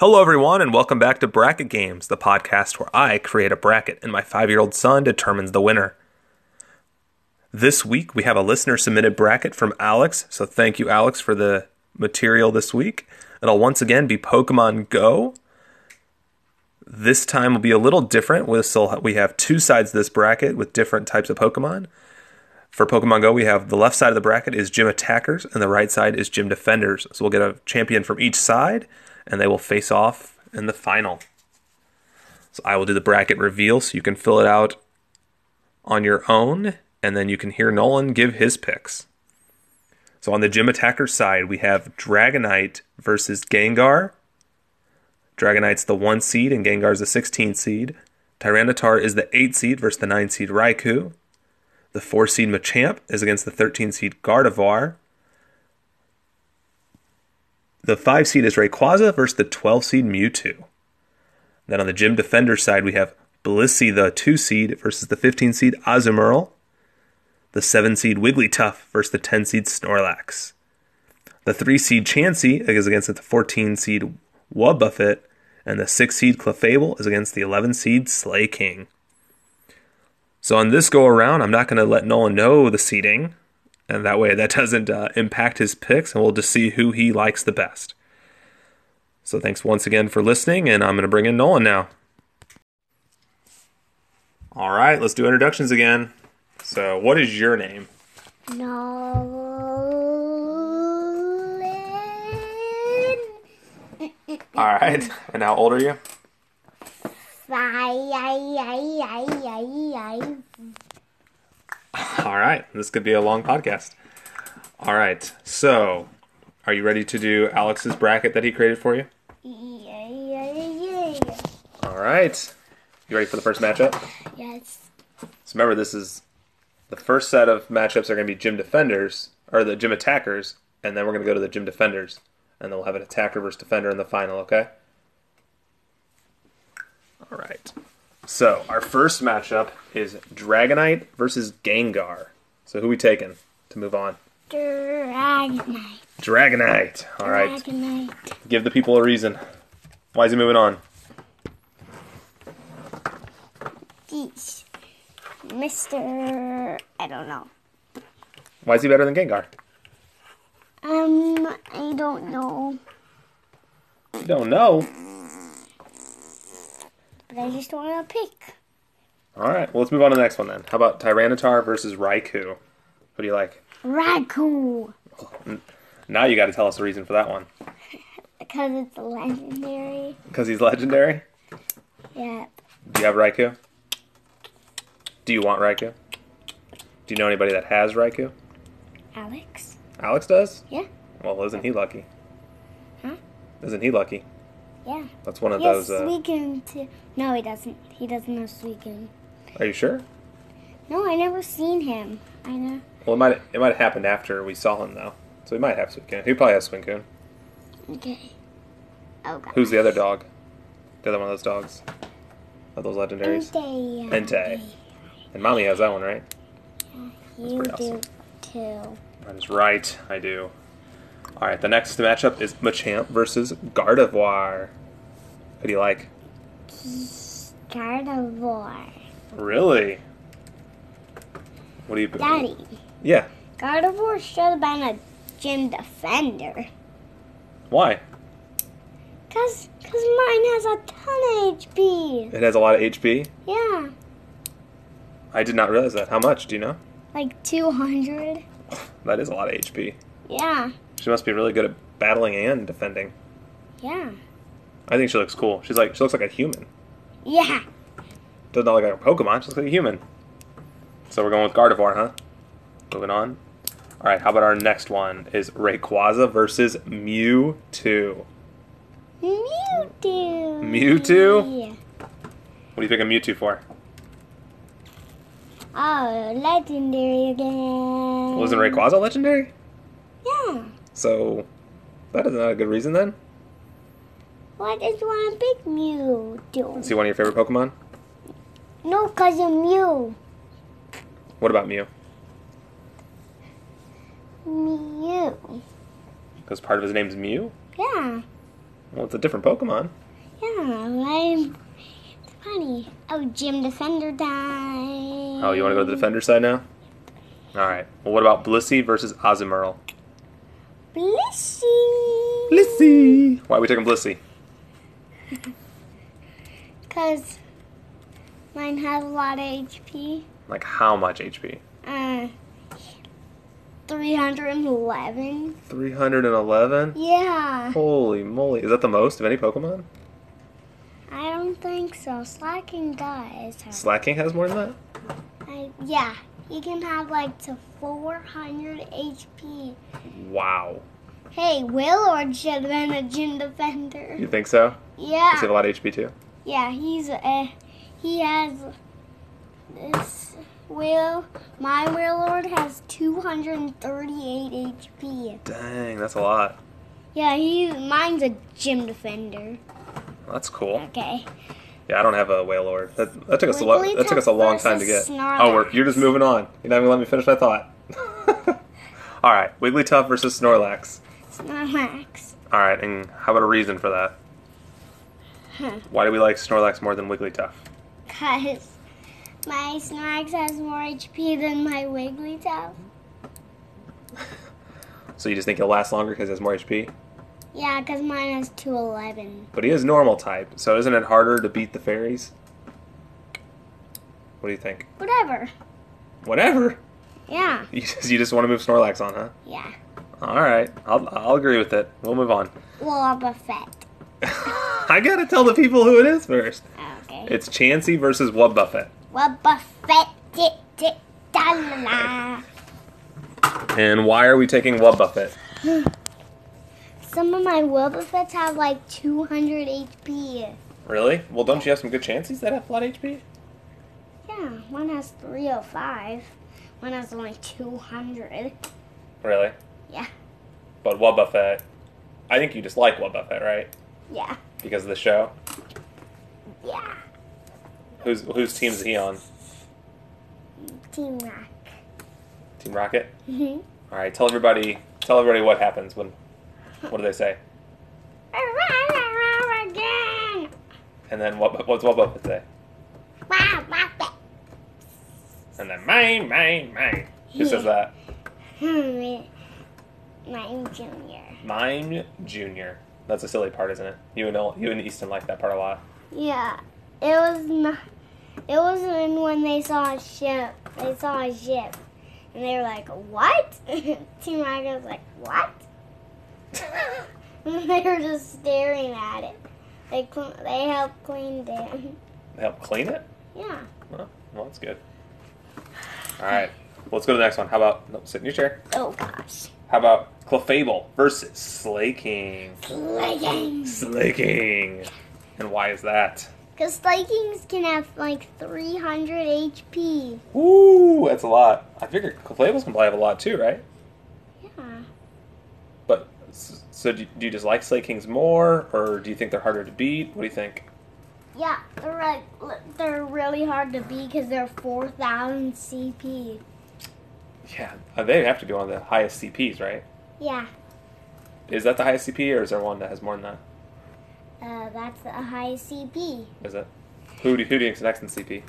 Hello, everyone, and welcome back to Bracket Games, the podcast where I create a bracket and my five year old son determines the winner. This week, we have a listener submitted bracket from Alex, so thank you, Alex, for the material this week. It'll once again be Pokemon Go. This time will be a little different. We'll still, we have two sides of this bracket with different types of Pokemon. For Pokemon Go, we have the left side of the bracket is gym attackers, and the right side is gym defenders. So we'll get a champion from each side, and they will face off in the final. So I will do the bracket reveal so you can fill it out on your own, and then you can hear Nolan give his picks. So on the gym attacker side, we have Dragonite versus Gengar. Dragonite's the one seed, and Gengar's the 16 seed. Tyranitar is the 8 seed versus the 9 seed Raikou. The 4 seed Machamp is against the 13 seed Gardevoir. The 5 seed is Rayquaza versus the 12 seed Mewtwo. Then on the Gym Defender side, we have Blissey, the 2 seed, versus the 15 seed Azumarill. The 7 seed Wigglytuff versus the 10 seed Snorlax. The 3 seed Chansey is against the 14 seed Wobbuffet. And the 6 seed Clefable is against the 11 seed Slaking. So on this go around, I'm not going to let Nolan know the seeding, and that way that doesn't uh, impact his picks, and we'll just see who he likes the best. So thanks once again for listening, and I'm going to bring in Nolan now. All right, let's do introductions again. So, what is your name? Nolan. All right, and how old are you? All right, this could be a long podcast. All right, so are you ready to do Alex's bracket that he created for you? Yeah, yeah, yeah, yeah. All right, you ready for the first matchup? Yes. So remember, this is the first set of matchups are going to be gym defenders or the gym attackers, and then we're going to go to the gym defenders, and then we'll have an attacker versus defender in the final. Okay. All right. So our first matchup is Dragonite versus Gengar. So who we taking to move on? Dragonite. Dragonite. All right. Dragonite. Give the people a reason. Why is he moving on? Geez. Mr. I don't know. Why is he better than Gengar? Um, I don't know. You don't know. But I just want to pick. All right. Well, let's move on to the next one then. How about Tyranitar versus Raikou? What do you like? Raikou. Now you got to tell us the reason for that one. Because it's legendary. Because he's legendary. Yep. Do you have Raikou? Do you want Raikou? Do you know anybody that has Raikou? Alex? Alex does? Yeah. Well, isn't he lucky? Huh? Isn't he lucky? Yeah. That's one of Yes, those. Uh, Suicune too. No, he doesn't. He doesn't know Suicune. are you sure? No, I never seen him. I know. Well, it might it might have happened after we saw him though, so he might have Suicune. He probably has Suicune. Okay. Oh god. Who's the other dog? The other one of those dogs? Of those legendaries? Entei. Entei. And mommy has that one, right? You pretty do awesome. too. That is right. I do. All right. The next matchup is Machamp versus Gardevoir. Who do you like? Gardevoir. Really? What do you? Daddy. Yeah. Gardevoir should have been a gym defender. Why? Cause, cause mine has a ton of HP. It has a lot of HP. Yeah. I did not realize that. How much? Do you know? Like 200. That is a lot of HP. Yeah. She must be really good at battling and defending. Yeah. I think she looks cool. She's like she looks like a human. Yeah. Doesn't look like a Pokemon. She looks like a human. So we're going with Gardevoir, huh? Moving on. All right. How about our next one? Is Rayquaza versus Mewtwo. Mewtwo. Mewtwo? Yeah. What do you think a Mewtwo for? Oh, legendary again. Wasn't Rayquaza legendary? Yeah. So that is not a good reason then. You want a big Mewtwo? Is he one of your favorite Pokemon? No, cause of Mew. What about Mew? Mew. Because part of his name's Mew. Yeah. Well, it's a different Pokemon. Yeah, I'm funny. Oh, Gym Defender time. Oh, you want to go to the defender side now? All right. Well, what about Blissey versus Azumarill? Blissey. Blissey. Why are we taking Blissey? Cause mine has a lot of HP. Like how much HP? Uh, 311. 311. Yeah. Holy moly! Is that the most of any Pokemon? I don't think so. Slaking does. have- Slaking has more than that. I, yeah. You can have like to 400 HP. Wow. Hey, Wailord should have been a gym defender. You think so? Yeah. Does he have a lot of HP too? Yeah, he's uh, he has this Will. My Wailord has 238 HP. Dang, that's a lot. Yeah, he mine's a gym defender. That's cool. Okay. Yeah, I don't have a Wailord. That, that took us a lo- that took us a long time to get. Snorlax. Oh, we're, you're just moving on. You're not even letting me finish my thought. All right, Wigglytuff versus Snorlax. Snorlax. All right, and how about a reason for that? Huh. Why do we like Snorlax more than Wigglytuff? Cause my Snorlax has more HP than my Wigglytuff. So you just think he'll last longer because he has more HP? Yeah, cause mine has 211. But he is normal type, so isn't it harder to beat the fairies? What do you think? Whatever. Whatever. Yeah. You just, you just want to move Snorlax on, huh? Yeah. All right, I'll, I'll agree with it. We'll move on. Wobbuffet. I gotta tell the people who it is first. Okay. It's Chansey versus Wobbuffet. Wobba Fett. Tit tit da la la. And why are we taking Wobbuffet? Some of my Wobbuffets have like 200 HP. Really? Well, don't you have some good Chanseys that have a lot of HP? Yeah, one has 305. One has only 200. Really? Yeah. But Wobbuffet, I think you just like Wobbuffet, right? Yeah. Because of the show. Yeah. Whose whose team is he on? Team Rock. Team Rocket. Mm-hmm. All right, tell everybody tell everybody what happens when. What do they say? Again. And then what? What's Wobbuffet say? Wow, wow, wow. And then mine, mine, mine. Who says that? Hmm. Mine Junior. Mime Junior. That's a silly part, isn't it? You and you and Easton like that part a lot. Yeah. It was not. It was when they saw a ship. They saw a ship, and they were like, "What?" Team Rocket was like, "What?" and they were just staring at it. They cl- they helped clean it. They help clean it. Yeah. Oh, well, that's good. All right, well, let's go to the next one. How about no, sit in your chair? Oh gosh. How about Clefable versus Slaking? Slayking. Slaking. And why is that? Because Slakings can have like 300 HP. Ooh, that's a lot. I figure Clefables can probably have a lot too, right? Yeah. But so do, do you just like Slakings more, or do you think they're harder to beat? What do you think? Yeah, they're like they're really hard to beat because they're 4,000 CP. Yeah, uh, they have to be one of the highest CPs, right? Yeah, Is that the highest CP, or is there one that has more than that? uh, that's a high CP. Is it? Who do, who do you think's next in CP?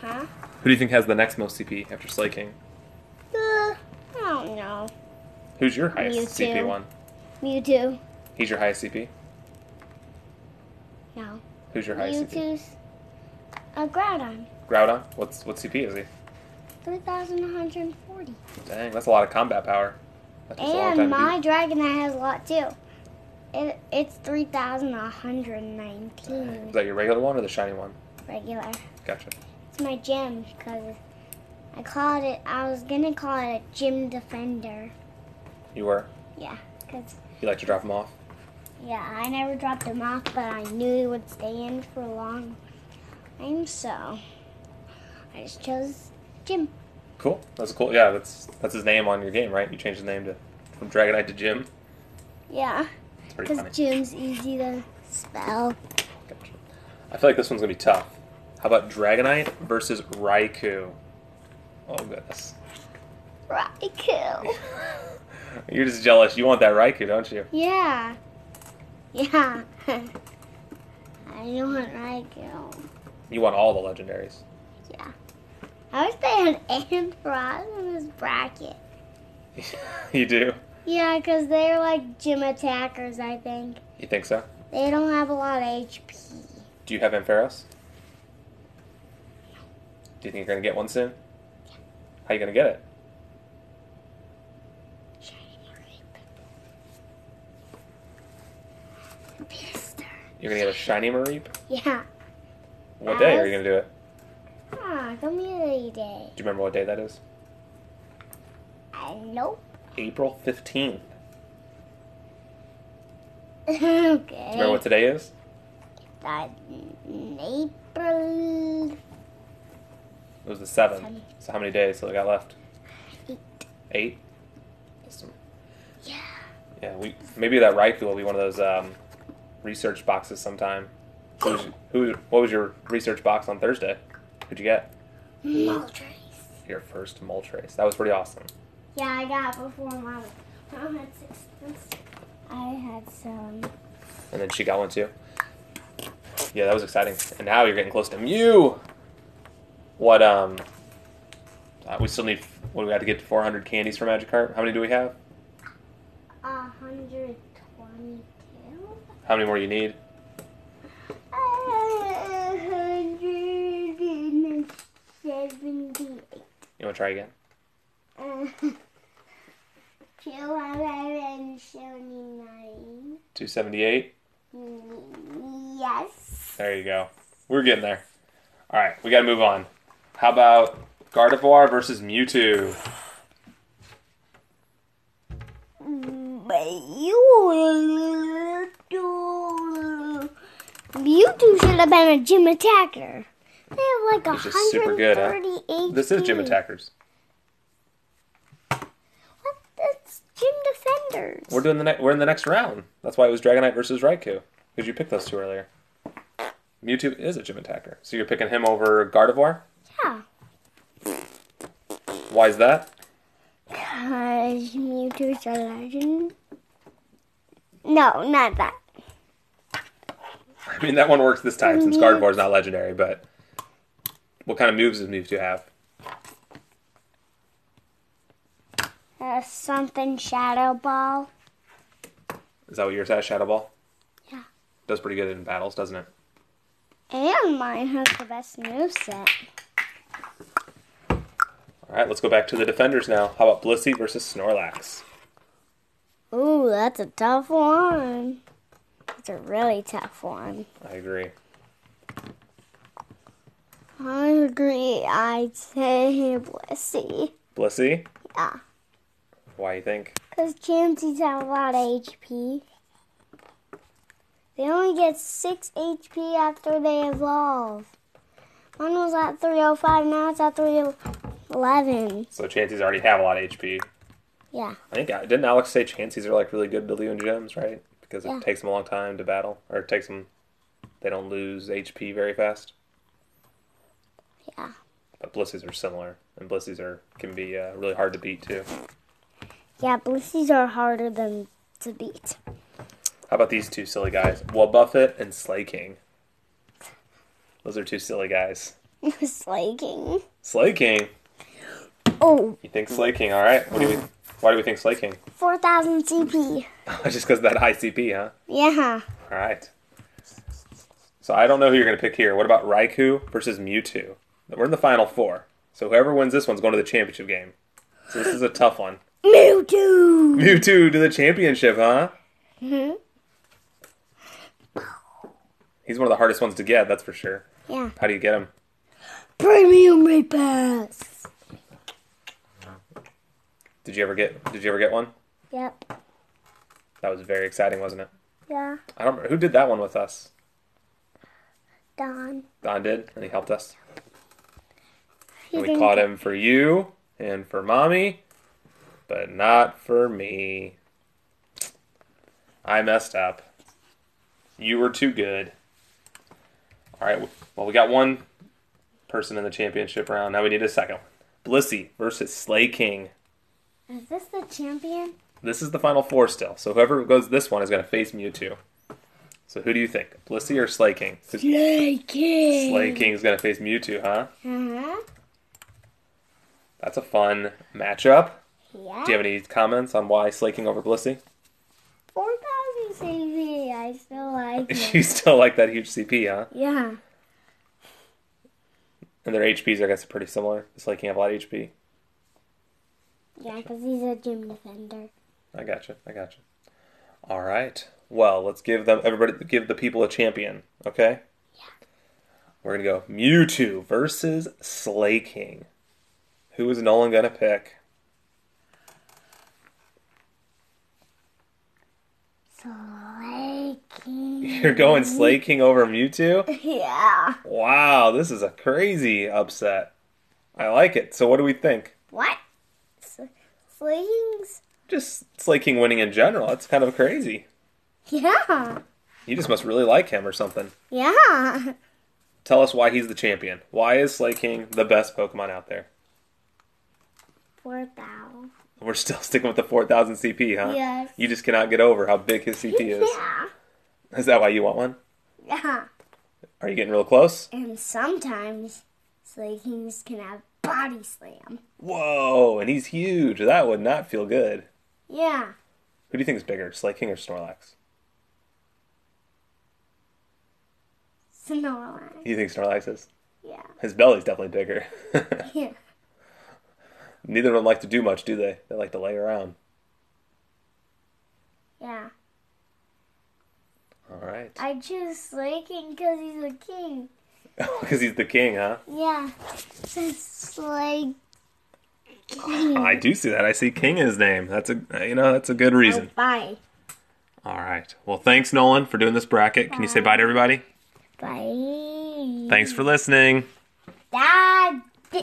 Huh? Who do you think has the next most CP after Slaking? Uh, I don't know. Who's your highest Mewtwo. CP one? Mewtwo. He's your highest CP. No. Who's your highest CP? Mewtwo's a Groudon. Groudon. What's what CP is he? 3,140. Dang, that's a lot of combat power. That takes a long And my dragon Dragonite has a lot too. It, it's 3,119 Is that your regular one or the shiny one? regular. Gotcha. It's my gym because I called it, I was gonna call it a gym defender. You were. Yeah, because, You like to drop them off. yeah, I never dropped them off, but I knew he would stay in for a long time, so I just chose gym. Cool. That's cool. Yeah, that's that's his name on your game, right? You changed his name to from Dragonite to Jim. Yeah, It's pretty funny. because gym's easy to spell. Gotcha. I feel like this one's gonna be tough. How about Dragonite versus Raikou? Oh goodness. Raikou. You're just jealous. You want that Raikou, don't you? Yeah. Yeah. I want Raikou. You want all the legendaries. I wish they had Ampharos in this bracket. you do? Yeah, because they're like gym attackers, I think. You think so? They don't have a lot of HP. Do you have Ampharos? Do you think you're gonna get one soon? Yeah. How are you gonna get it? Pister. You're gonna get a shiny Mareep? Yeah. What day are you gonna do it? Ah, community day. Do you remember what day that is? I nope. April 15th. okay. Do you remember what today is? That April It was the 7th. Seven. So how many days till we got left? eight. Eight? Awesome. Yeah. Yeah, we maybe that Raikou will be one of those um, research boxes sometime. Who, was, who? What was your research box on Thursday? Who'd you get? Moltres. Your first Moltres. That was pretty awesome. Yeah, I got it before mom. Mom had six. I had some. And then she got one too. Yeah, that was exciting. And now you're getting close to Mew. What um? Uh, we still need. What do we have to get to 400 candies for Magikarp? How many do we have? A hundred twenty-two. How many more you need? A hundred and seventy-eight. You want to try again? Uh, Two hundred and seventy-nine. 278. Yes. There you go. We're getting there. All right, we got to move on. How about Gardevoir versus? Mewtwo. Mewtwo should have been a gym attacker. They have like a Which is super good, huh? 138 This is Gym Attackers. What? That's gym defenders. We're doing the ne- we're in the next round. That's why it was Dragonite versus Raikou. Because you picked those two earlier. Mewtwo is a Gym Attacker, so you're picking him over Gardevoir. Yeah. Why is that? Because Mewtwo's a legend. No, not that. I mean, that one works this time since Yeah. Gardevoir's not legendary. But what kind of moves does Mewtwo have? Uh, something Shadow Ball. Is that what yours has? Shadow Ball. Yeah. Does pretty good in battles, doesn't it? And mine has the best moveset. All right, let's go back to the defenders now. How about Blissey versus Snorlax? Ooh, that's a tough one. It's a really tough one. I agree. I agree. I'd say Blissey. Blissey, Yeah. why you think? Because Chanseys have a lot of HP. They only get 6 HP after they evolve. Mine was at 305, now it's at 311. So Chanseys already have a lot of HP. Yeah. I think uh, didn't Alex say Chanseys are like really good to in gyms, right? Because it Yeah. takes them a long time to battle, or it takes them. They don't lose HP very fast. Yeah. But Blissies are similar, and Blissies are can be uh, really hard to beat too. Yeah, Blissies are harder than to beat. How about these two silly guys? Wobbuffet and Slaking. Those are two silly guys. Slaking. Slay King. Oh, You think Slaking? All right. What do you? Why do we think Slaking? 4,000 CP. Just because of that high CP, huh? Yeah. All right. So I don't know who you're going to pick here. What about Raikou versus Mewtwo? We're in the final four. So whoever wins this one's going to the championship game. So this is a tough one. Mewtwo! Mewtwo to the championship, huh? hmm He's one of the hardest ones to get, that's for sure. Yeah. How do you get him? Premium Raid Pass. Did you ever get? Did you ever get one? Yep. That was very exciting, wasn't it? Yeah. I don't remember who did that one with us. Don. Don did, and he helped us. We caught him for you and for mommy, but not for me. I messed up. You were too good. All right. Well, we got one person in the championship round. Now we need a second one. Blissey versus Slaking. Is this the champion? This is the final four still. So whoever goes this one is going to face Mewtwo. So who do you think, Blissey or Slaking? Slay King. Slay King's gonna face Mewtwo, huh? Uh-huh. That's a fun matchup. Yeah. Do you have any comments on why slaking over Blissey? 4,000 CV. I still like it. you still like that huge CP, huh? yeah. And their HPs, I guess, are pretty similar. Does Slaking have a lot of HP? Yeah, because he's a gym defender. I gotcha. I gotcha. All right. Well, let's give them everybody give the people a champion. Okay. Yeah. We're gonna go Mewtwo versus Slaking. Who is Nolan gonna pick? Slay King. You're going Slaking over Mewtwo? Yeah. Wow, this is a crazy upset. I like it. So what do we think? What? S- Slaking's. Just Slaking winning in general. That's kind of crazy. Yeah. You just must really like him or something. Yeah. Tell us why he's the champion. Why is Slaking the best Pokemon out there? 4,000. We're still sticking with the 4000 CP, huh? Yes. You just cannot get over how big his CP is. Yeah. Is that why you want one? Yeah. Are you getting real close? And sometimes Slay Kings can have body slam. Whoa, and he's huge. That would not feel good. Yeah. Who do you think is bigger, Slaking or Snorlax? Snorlax. You think Snorlax is? Yeah. His belly's definitely bigger. Yeah. Neither of them like to do much, do they? They like to lay around. Yeah. All right. I choose Slaking because he's a king. Because he's the king, huh? Yeah. Since Slay King. I do see that. I see King in his name. That's a you know that's a good reason. Oh, bye. All right. Well, thanks Nolan for doing this bracket. Can you say bye to everybody? Bye. Thanks for listening. Bye.